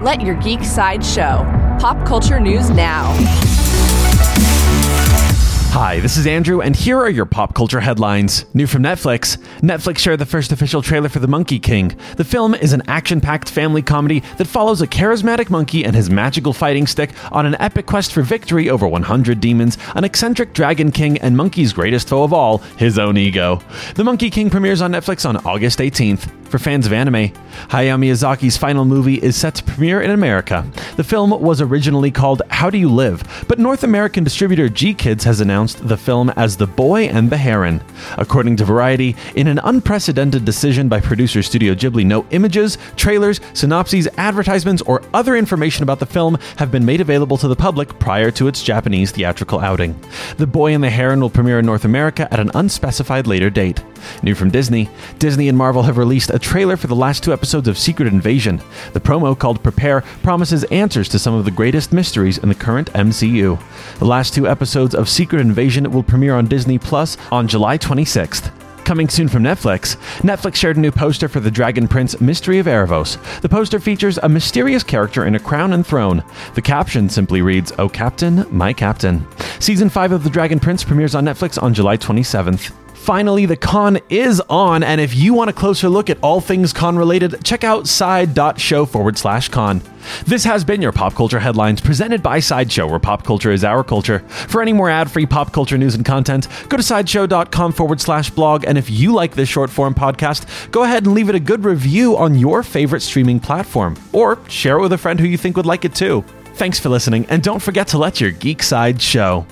Let your geek side show. Pop culture news now. Hi, this is Andrew, and here are your pop culture headlines. New from Netflix Netflix shared the first official trailer for The Monkey King. The film is an action packed family comedy that follows a charismatic monkey and his magical fighting stick on an epic quest for victory over 100 demons, an eccentric dragon king, and monkey's greatest foe of all, his own ego. The Monkey King premieres on Netflix on August 18th. For fans of anime, Hayao Miyazaki's final movie is set to premiere in America. The film was originally called How Do You Live, but North American distributor GKIDS has announced the film as The Boy and the Heron. According to Variety, in an unprecedented decision by producer Studio Ghibli, no images, trailers, synopses, advertisements, or other information about the film have been made available to the public prior to its Japanese theatrical outing. The Boy and the Heron will premiere in North America at an unspecified later date. New from Disney Disney and Marvel have released a trailer for the last two episodes of Secret Invasion. The promo, called Prepare, promises answers to some of the greatest mysteries in the current MCU. The last two episodes of Secret Invasion will premiere on Disney Plus on July 26th. Coming soon from Netflix, Netflix shared a new poster for The Dragon Prince Mystery of Aaravos. The poster features a mysterious character in a crown and throne. The caption simply reads, Oh Captain, my Captain. Season 5 of The Dragon Prince premieres on Netflix on July 27th. Finally, the con is on, and if you want a closer look at all things con related, check out side.show forward slash con. This has been your Pop Culture Headlines presented by Sideshow, where pop culture is our culture. For any more ad free pop culture news and content, go to sideshow.com forward slash blog. And if you like this short form podcast, go ahead and leave it a good review on your favorite streaming platform, or share it with a friend who you think would like it too. Thanks for listening, and don't forget to let your geek side show.